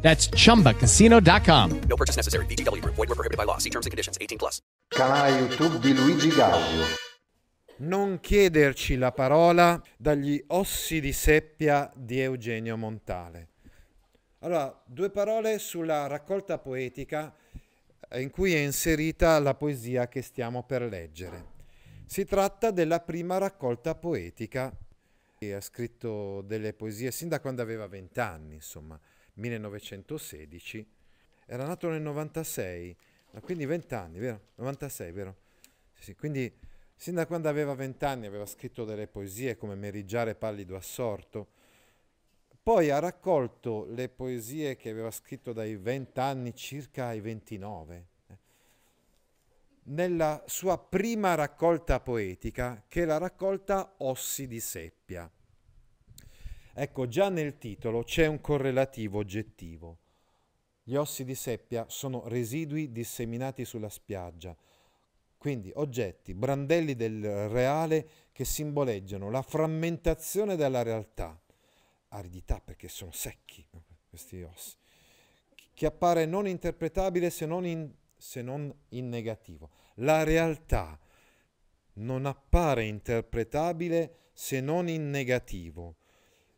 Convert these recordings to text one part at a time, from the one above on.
That's chumbacasino.com. No purchase necessary. VGW Group. Void were prohibited by law. See terms and conditions. 18 plus. Canale YouTube di Luigi Gaudio. Non chiederci la parola dagli ossi di seppia di Eugenio Montale. Allora, due parole sulla raccolta poetica eh, in cui è inserita la poesia che stiamo per leggere. Si tratta della prima raccolta poetica. E Ha scritto delle poesie sin da quando aveva 20 anni, insomma, 1916. Era nato nel 96, ma quindi 20 anni, vero? 96, vero? Sì, sì, quindi sin da quando aveva 20 anni aveva scritto delle poesie come Meriggiare pallido assorto. Poi ha raccolto le poesie che aveva scritto dai 20 anni circa ai 29 nella sua prima raccolta poetica, che è la raccolta Ossi di seppia. Ecco, già nel titolo c'è un correlativo oggettivo. Gli ossi di seppia sono residui disseminati sulla spiaggia, quindi oggetti, brandelli del reale che simboleggiano la frammentazione della realtà, aridità perché sono secchi questi ossi, che appare non interpretabile se non in, se non in negativo. La realtà non appare interpretabile se non in negativo.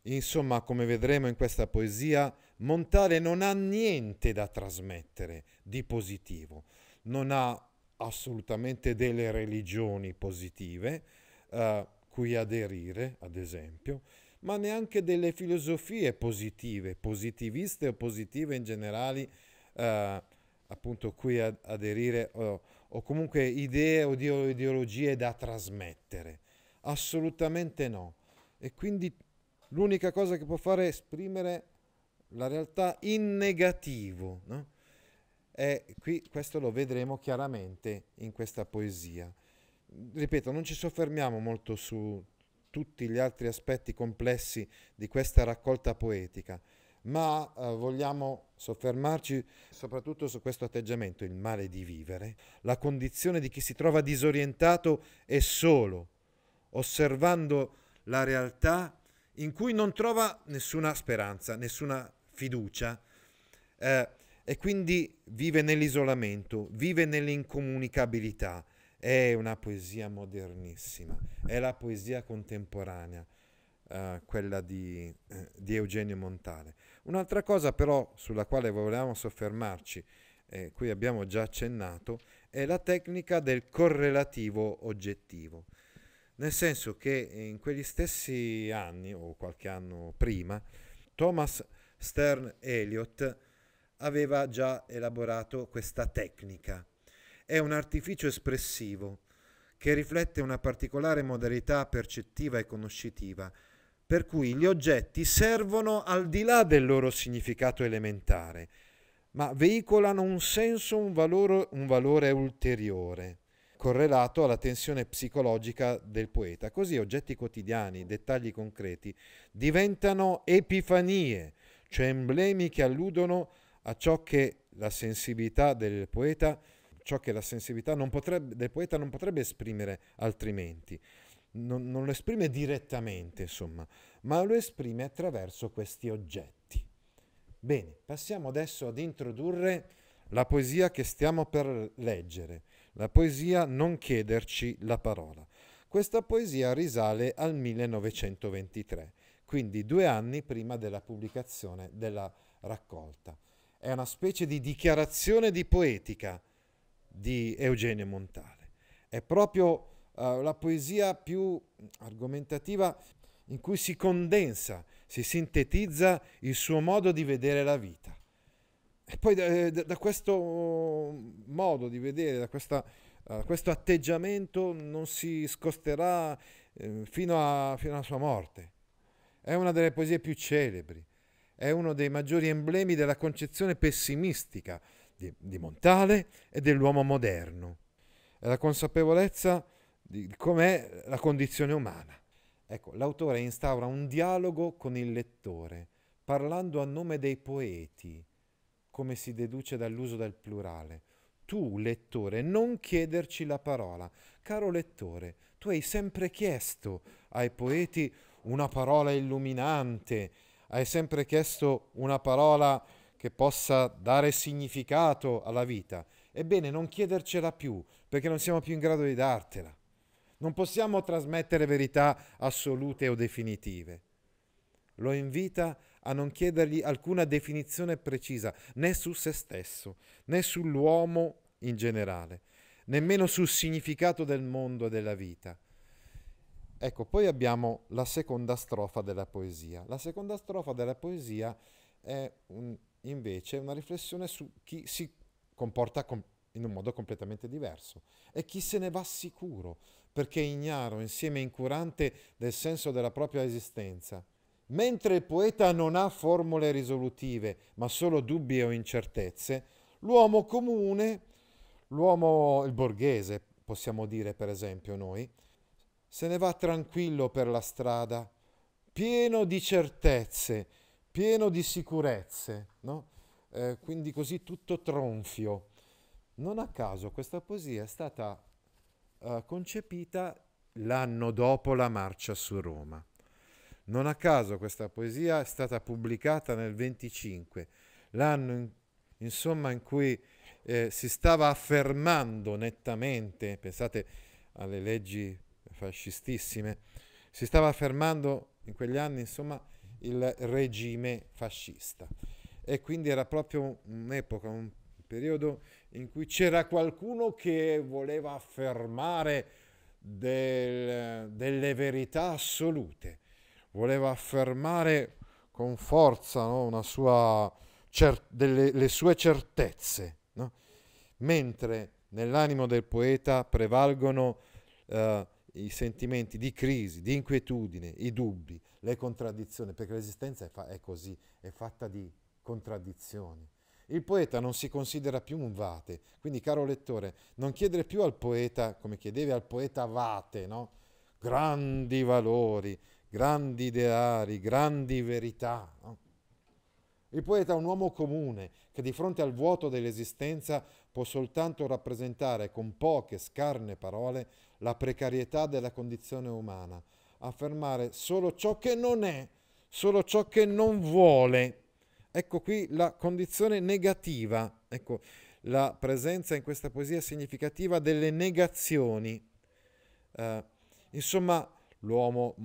Insomma, come vedremo in questa poesia, Montale non ha niente da trasmettere di positivo, non ha assolutamente delle religioni positive eh, cui aderire, ad esempio, ma neanche delle filosofie positive, positiviste o positive in generale, eh, appunto cui ad- aderire o, o comunque idee o ideologie da trasmettere. Assolutamente no. E quindi l'unica cosa che può fare è esprimere la realtà in negativo. No? E qui questo lo vedremo chiaramente in questa poesia. Ripeto, non ci soffermiamo molto su tutti gli altri aspetti complessi di questa raccolta poetica, ma eh, vogliamo soffermarci soprattutto su questo atteggiamento, il male di vivere, la condizione di chi si trova disorientato e solo, osservando la realtà in cui non trova nessuna speranza, nessuna fiducia eh, e quindi vive nell'isolamento, vive nell'incomunicabilità. È una poesia modernissima, è la poesia contemporanea, eh, quella di, eh, di Eugenio Montale. Un'altra cosa però sulla quale volevamo soffermarci, eh, qui abbiamo già accennato, è la tecnica del correlativo oggettivo. Nel senso che in quegli stessi anni, o qualche anno prima, Thomas Stern Eliot aveva già elaborato questa tecnica. È un artificio espressivo che riflette una particolare modalità percettiva e conoscitiva, per cui gli oggetti servono al di là del loro significato elementare, ma veicolano un senso, un valore, un valore ulteriore, correlato alla tensione psicologica del poeta. Così oggetti quotidiani, dettagli concreti, diventano epifanie, cioè emblemi che alludono a ciò che la sensibilità del poeta, ciò che la sensibilità potrebbe, del poeta non potrebbe esprimere altrimenti. Non, non lo esprime direttamente, insomma, ma lo esprime attraverso questi oggetti. Bene, passiamo adesso ad introdurre la poesia che stiamo per leggere, la poesia Non chiederci la parola. Questa poesia risale al 1923, quindi due anni prima della pubblicazione della raccolta. È una specie di dichiarazione di poetica di Eugenio Montale. È proprio uh, la poesia più argomentativa in cui si condensa, si sintetizza il suo modo di vedere la vita. E poi da, da questo modo di vedere, da questa, uh, questo atteggiamento non si scosterà uh, fino, a, fino alla sua morte. È una delle poesie più celebri, è uno dei maggiori emblemi della concezione pessimistica di, di Montale e dell'uomo moderno. È la consapevolezza di com'è la condizione umana. Ecco, l'autore instaura un dialogo con il lettore, parlando a nome dei poeti, come si deduce dall'uso del plurale. Tu, lettore, non chiederci la parola. Caro lettore, tu hai sempre chiesto ai poeti una parola illuminante, hai sempre chiesto una parola che possa dare significato alla vita. Ebbene, non chiedercela più, perché non siamo più in grado di dartela. Non possiamo trasmettere verità assolute o definitive. Lo invita a non chiedergli alcuna definizione precisa, né su se stesso, né sull'uomo in generale, nemmeno sul significato del mondo e della vita. Ecco, poi abbiamo la seconda strofa della poesia. La seconda strofa della poesia è un, invece una riflessione su chi si comporta com- in un modo completamente diverso e chi se ne va sicuro, perché ignaro, insieme incurante del senso della propria esistenza. Mentre il poeta non ha formule risolutive, ma solo dubbi o incertezze, l'uomo comune, l'uomo, il borghese, possiamo dire per esempio noi, se ne va tranquillo per la strada, pieno di certezze, pieno di sicurezze, no? eh, quindi così tutto tronfio. Non a caso questa poesia è stata uh, concepita l'anno dopo la marcia su Roma. Non a caso questa poesia è stata pubblicata nel 25, l'anno in, insomma in cui eh, si stava affermando nettamente, pensate alle leggi fascistissime, si stava affermando in quegli anni insomma il regime fascista. E quindi era proprio un'epoca, un periodo in cui c'era qualcuno che voleva affermare del, delle verità assolute, voleva affermare con forza no, sua cer- delle, le sue certezze, no? mentre nell'animo del poeta prevalgono uh, i sentimenti di crisi, di inquietudine, i dubbi, le contraddizioni, perché l'esistenza è, fa- è così, è fatta di contraddizioni. Il poeta non si considera più un vate, quindi caro lettore, non chiedere più al poeta, come chiedevi al poeta vate, no? grandi valori, grandi ideali, grandi verità. Il poeta è un uomo comune che di fronte al vuoto dell'esistenza può soltanto rappresentare con poche scarne parole la precarietà della condizione umana, affermare solo ciò che non è, solo ciò che non vuole. Ecco qui la condizione negativa, ecco la presenza in questa poesia significativa delle negazioni. Eh, insomma, l'uomo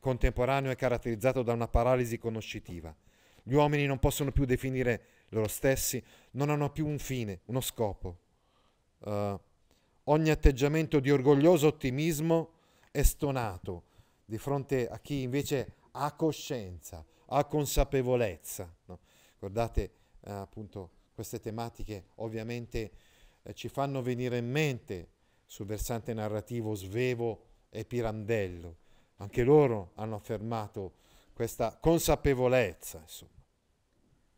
contemporaneo, è caratterizzato da una paralisi conoscitiva. Gli uomini non possono più definire loro stessi, non hanno più un fine, uno scopo. Uh, ogni atteggiamento di orgoglioso ottimismo è stonato di fronte a chi invece ha coscienza, ha consapevolezza. No? Guardate eh, appunto queste tematiche ovviamente eh, ci fanno venire in mente sul versante narrativo Svevo e Pirandello. Anche loro hanno affermato questa consapevolezza. Insomma.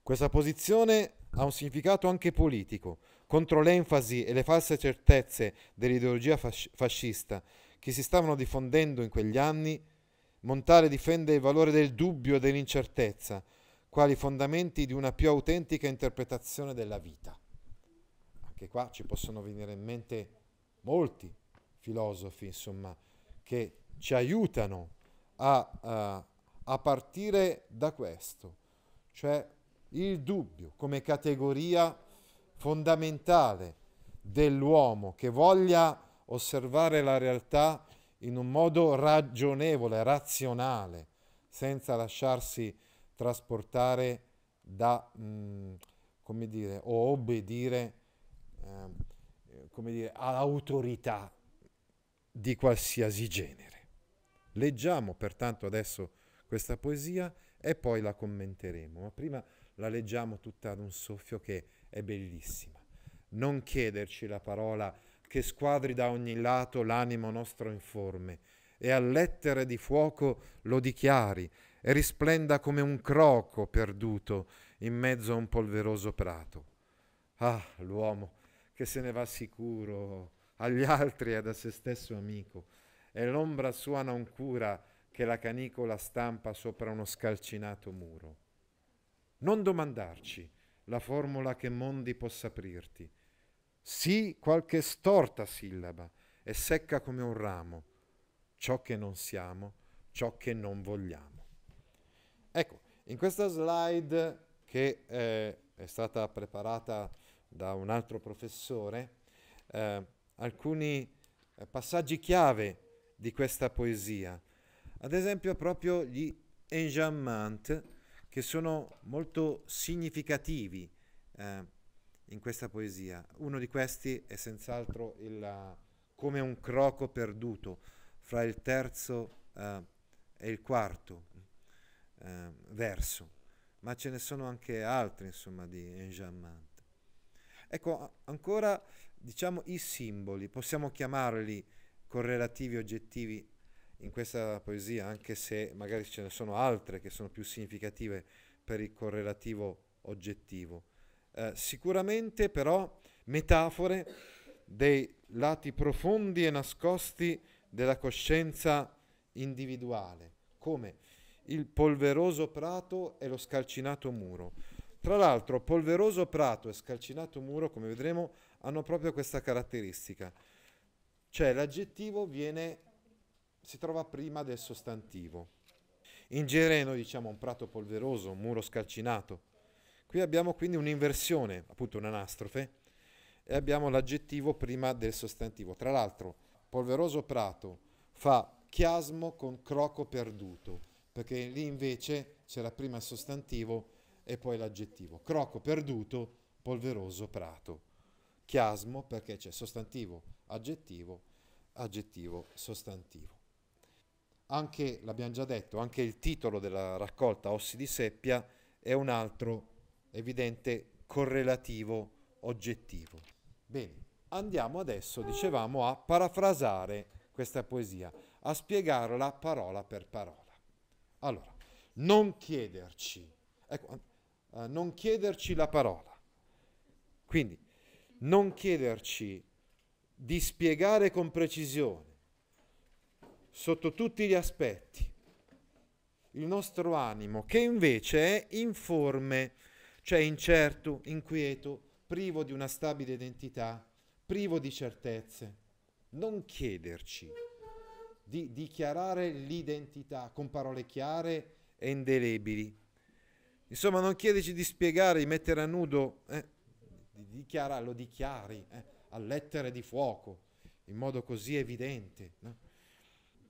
Questa posizione ha un significato anche politico contro l'enfasi e le false certezze dell'ideologia fasc- fascista che si stavano diffondendo in quegli anni, Montale difende il valore del dubbio e dell'incertezza, quali fondamenti di una più autentica interpretazione della vita. Anche qua ci possono venire in mente molti filosofi, insomma, che ci aiutano a, a, a partire da questo, cioè il dubbio come categoria fondamentale dell'uomo che voglia osservare la realtà in un modo ragionevole, razionale, senza lasciarsi trasportare da, mh, mm, come dire, o obbedire, eh, come dire, all'autorità di qualsiasi genere. Leggiamo pertanto adesso questa poesia e poi la commenteremo, ma prima la leggiamo tutta ad un soffio che è bellissima. Non chiederci la parola che squadri da ogni lato l'animo nostro informe, e a lettere di fuoco lo dichiari, e risplenda come un croco perduto in mezzo a un polveroso prato. Ah, l'uomo che se ne va sicuro agli altri ed a se stesso amico, e l'ombra sua non cura che la canicola stampa sopra uno scalcinato muro. Non domandarci la formula che mondi possa aprirti. Sì qualche storta sillaba e secca come un ramo, ciò che non siamo, ciò che non vogliamo. Ecco, in questa slide che eh, è stata preparata da un altro professore, eh, alcuni eh, passaggi chiave di questa poesia, ad esempio proprio gli enjambment che sono molto significativi eh, in questa poesia. Uno di questi è senz'altro il, come un croco perduto fra il terzo eh, e il quarto eh, verso, ma ce ne sono anche altri, insomma, di enjambment. Ecco, ancora diciamo i simboli, possiamo chiamarli correlativi oggettivi in questa poesia, anche se magari ce ne sono altre che sono più significative per il correlativo oggettivo. Eh, sicuramente però metafore dei lati profondi e nascosti della coscienza individuale, come il polveroso prato e lo scalcinato muro. Tra l'altro, polveroso prato e scalcinato muro, come vedremo, hanno proprio questa caratteristica. Cioè l'aggettivo viene, si trova prima del sostantivo. In gereno diciamo un prato polveroso, un muro scalcinato. Qui abbiamo quindi un'inversione, appunto un'anastrofe, e abbiamo l'aggettivo prima del sostantivo. Tra l'altro, polveroso prato fa chiasmo con croco perduto, perché lì invece c'era prima il sostantivo e poi l'aggettivo. Croco perduto, polveroso prato. Chiasmo perché c'è sostantivo, aggettivo, aggettivo, sostantivo. Anche, l'abbiamo già detto, anche il titolo della raccolta Ossi di Seppia è un altro evidente correlativo oggettivo. Bene, andiamo adesso, dicevamo, a parafrasare questa poesia, a spiegarla parola per parola. Allora, non chiederci, ecco, uh, non chiederci la parola. Quindi, non chiederci di spiegare con precisione, sotto tutti gli aspetti, il nostro animo, che invece è informe, cioè incerto, inquieto, privo di una stabile identità, privo di certezze. Non chiederci di dichiarare l'identità con parole chiare e indelebili. Insomma, non chiederci di spiegare, di mettere a nudo, eh, di dichiarare, lo dichiari eh, a lettere di fuoco, in modo così evidente. No?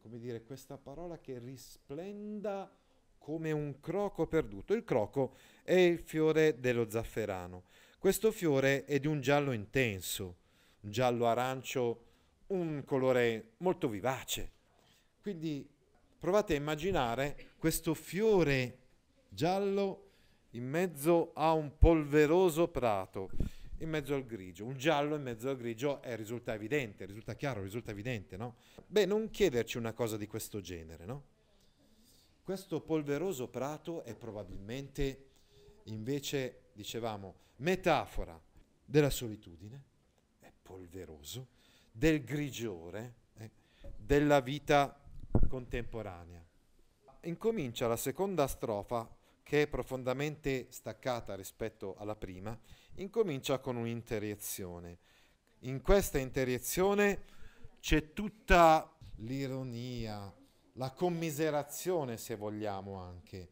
come dire, questa parola che risplenda come un croco perduto. Il croco è il fiore dello zafferano. Questo fiore è di un giallo intenso, un giallo arancio, un colore molto vivace. Quindi provate a immaginare questo fiore giallo in mezzo a un polveroso prato in mezzo al grigio. Un giallo in mezzo al grigio eh, risulta evidente, risulta chiaro, risulta evidente, no? Beh, non chiederci una cosa di questo genere, no? Questo polveroso prato è probabilmente invece, dicevamo, metafora della solitudine, è polveroso, del grigiore, eh, della vita contemporanea. Incomincia la seconda strofa che è profondamente staccata rispetto alla prima incomincia con un'interiezione. In questa interiezione c'è tutta l'ironia, la commiserazione, se vogliamo anche,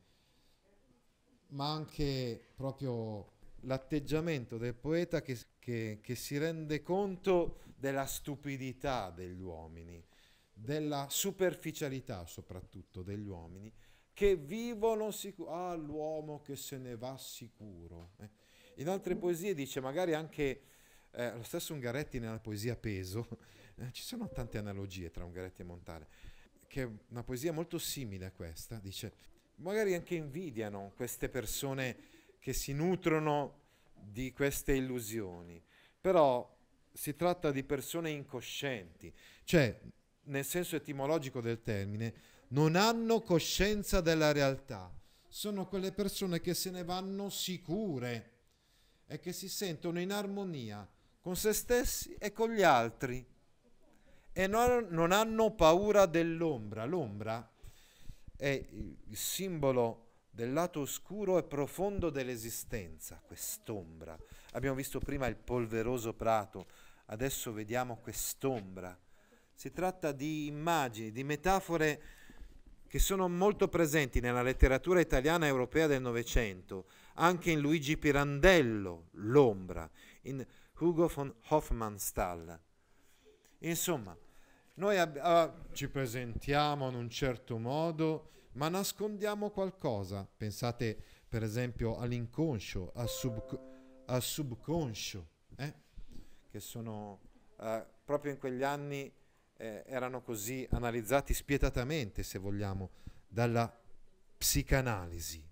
ma anche proprio l'atteggiamento del poeta che, che, che si rende conto della stupidità degli uomini, della superficialità soprattutto degli uomini, che vivono sicuro. Ah, l'uomo che se ne va sicuro. Eh? In altre poesie dice magari anche eh, lo stesso Ungaretti nella poesia Peso, eh, ci sono tante analogie tra Ungaretti e Montale, che è una poesia molto simile a questa, dice magari anche invidiano queste persone che si nutrono di queste illusioni, però si tratta di persone incoscienti, cioè nel senso etimologico del termine, non hanno coscienza della realtà, sono quelle persone che se ne vanno sicure è che si sentono in armonia con se stessi e con gli altri e non, non hanno paura dell'ombra. L'ombra è il simbolo del lato oscuro e profondo dell'esistenza, quest'ombra. Abbiamo visto prima il polveroso prato, adesso vediamo quest'ombra. Si tratta di immagini, di metafore che sono molto presenti nella letteratura italiana e europea del Novecento, anche in Luigi Pirandello, L'ombra, in Hugo von Hofmannsthal. Insomma, noi ab- uh, ci presentiamo in un certo modo, ma nascondiamo qualcosa. Pensate per esempio all'inconscio, al, sub- al subconscio, eh? che sono uh, proprio in quegli anni eh, erano così analizzati spietatamente, se vogliamo, dalla psicanalisi.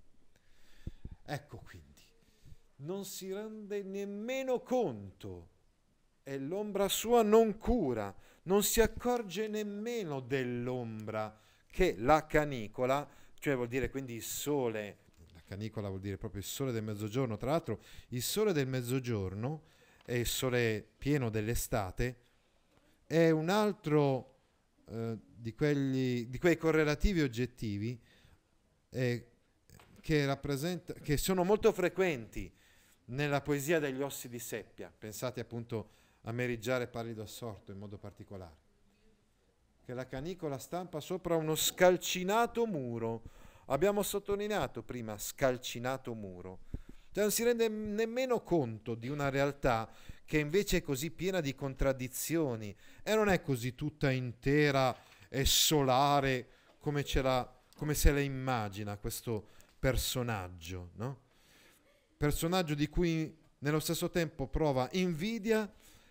Ecco quindi, non si rende nemmeno conto e l'ombra sua non cura, non si accorge nemmeno dell'ombra che la canicola, cioè vuol dire quindi il sole, la canicola vuol dire proprio il sole del mezzogiorno, tra l'altro il sole del mezzogiorno e il sole pieno dell'estate è un altro eh, di, quelli, di, quei correlativi oggettivi eh, che, che sono molto frequenti nella poesia degli ossi di seppia. Pensate appunto a Meriggiare Pallido Assorto in modo particolare. Che la canicola stampa sopra uno scalcinato muro. Abbiamo sottolineato prima scalcinato muro. Cioè non si rende nemmeno conto di una realtà che invece è così piena di contraddizioni e non è così tutta intera e solare come, come se la immagina questo personaggio, no? Personaggio di cui nello stesso tempo prova invidia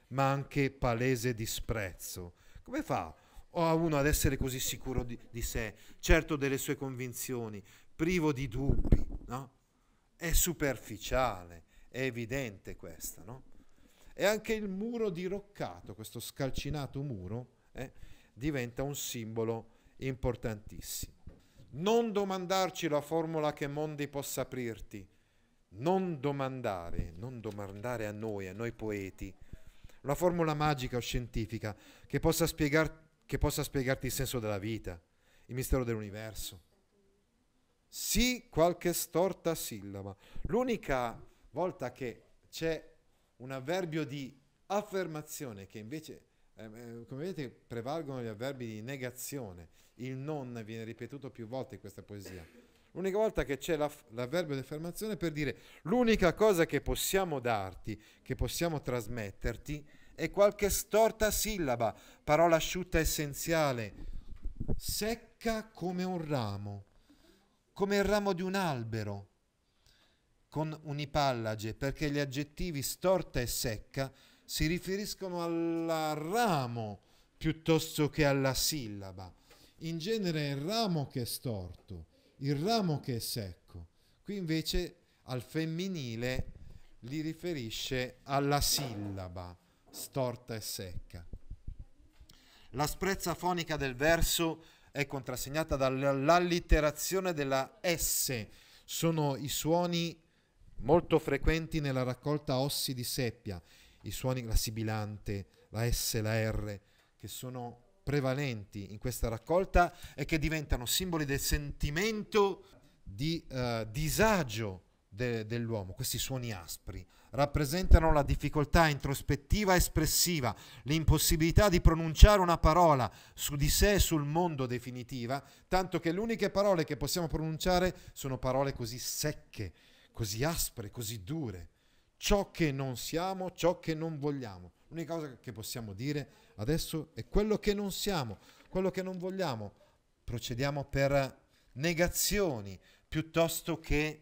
ma anche palese disprezzo. Come fa uno ad essere così sicuro di, di sé, certo delle sue convinzioni, privo di dubbi, no? È superficiale, è evidente questa, no? E anche il muro diroccato, questo scalcinato muro, eh, diventa un simbolo importantissimo. Non domandarci la formula che mondi possa aprirti, non domandare, non domandare a noi, a noi poeti, la formula magica o scientifica che possa, spiegar, che possa spiegarti il senso della vita, il mistero dell'universo. Sì, qualche storta sillaba. L'unica volta che c'è un avverbio di affermazione che invece, eh, eh, come vedete, prevalgono gli avverbi di negazione. Il non viene ripetuto più volte in questa poesia. L'unica volta che c'è l'aff- l'avverbio di affermazione per dire l'unica cosa che possiamo darti, che possiamo trasmetterti, è qualche storta sillaba, parola asciutta essenziale, secca come un ramo, come il ramo di un albero con unipallage perché gli aggettivi storta e secca si riferiscono al ramo piuttosto che alla sillaba. In genere è il ramo che è storto, il ramo che è secco. Qui invece al femminile li riferisce alla sillaba, storta e secca. La sprezza fonica del verso è contrassegnata dall'allitterazione della S, sono i suoni molto frequenti nella raccolta ossi di seppia, i suoni, la sibilante, la S, la R, che sono prevalenti in questa raccolta e che diventano simboli del sentimento di uh, disagio de- dell'uomo, questi suoni aspri rappresentano la difficoltà introspettiva espressiva, l'impossibilità di pronunciare una parola su di sé e sul mondo definitiva, tanto che le uniche parole che possiamo pronunciare sono parole così secche, così aspre, così dure. Ciò che non siamo, ciò che non vogliamo. L'unica cosa che possiamo dire adesso è quello che non siamo, quello che non vogliamo. Procediamo per negazioni piuttosto che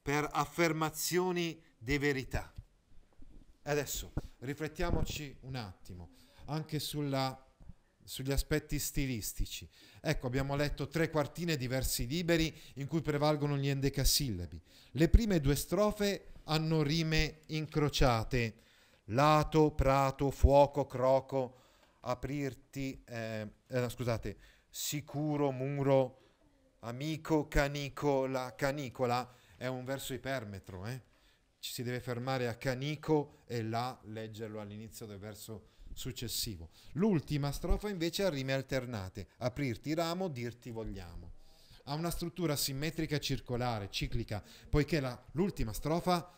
per affermazioni di verità. Adesso riflettiamoci un attimo anche sulla, sugli aspetti stilistici. Ecco, abbiamo letto tre quartine di versi liberi in cui prevalgono gli endecasillabi. Le prime due strofe hanno rime incrociate. Lato, prato, fuoco, croco, aprirti, eh, eh, scusate, sicuro, muro, amico, canicola, canicola, è un verso ipermetro, eh? ci si deve fermare a canico e là leggerlo all'inizio del verso successivo. L'ultima strofa invece ha rime alternate, aprirti ramo, dirti vogliamo. Ha una struttura simmetrica circolare, ciclica, poiché la, l'ultima strofa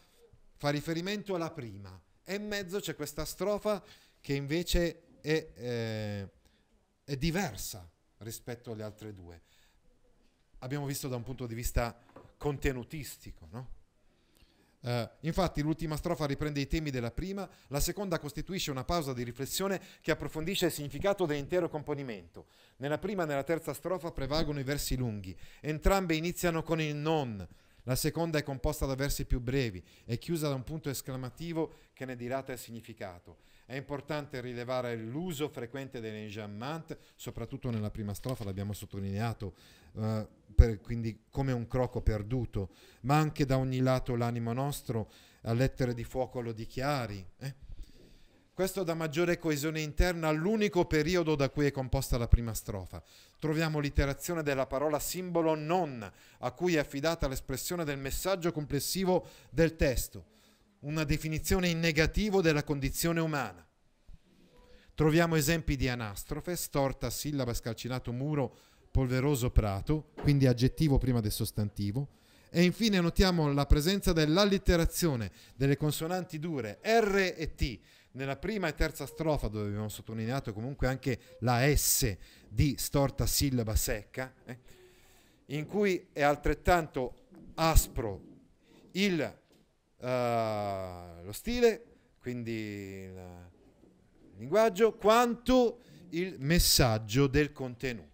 fa riferimento alla prima e in mezzo c'è questa strofa che invece è, eh, è diversa rispetto alle altre due. Abbiamo visto da un punto di vista contenutistico, no? Uh, infatti l'ultima strofa riprende i temi della prima, la seconda costituisce una pausa di riflessione che approfondisce il significato dell'intero componimento. Nella prima e nella terza strofa prevalgono i versi lunghi, entrambe iniziano con il non, la seconda è composta da versi più brevi e chiusa da un punto esclamativo che ne dilata il significato. È importante rilevare l'uso frequente dell'enjambment, soprattutto nella prima strofa, l'abbiamo sottolineato, uh, per, quindi come un croco perduto, ma anche da ogni lato l'animo nostro, a lettere di fuoco lo dichiari. Eh? Questo dà maggiore coesione interna all'unico periodo da cui è composta la prima strofa. Troviamo l'iterazione della parola simbolo non, a cui è affidata l'espressione del messaggio complessivo del testo una definizione in negativo della condizione umana. Troviamo esempi di anastrofe, storta, sillaba, scalcinato muro, polveroso prato, quindi aggettivo prima del sostantivo, e infine notiamo la presenza dell'allitterazione delle consonanti dure R e T nella prima e terza strofa, dove abbiamo sottolineato comunque anche la S di storta sillaba secca, eh, in cui è altrettanto aspro il uh, lo stile, quindi il linguaggio, quanto il messaggio del contenuto.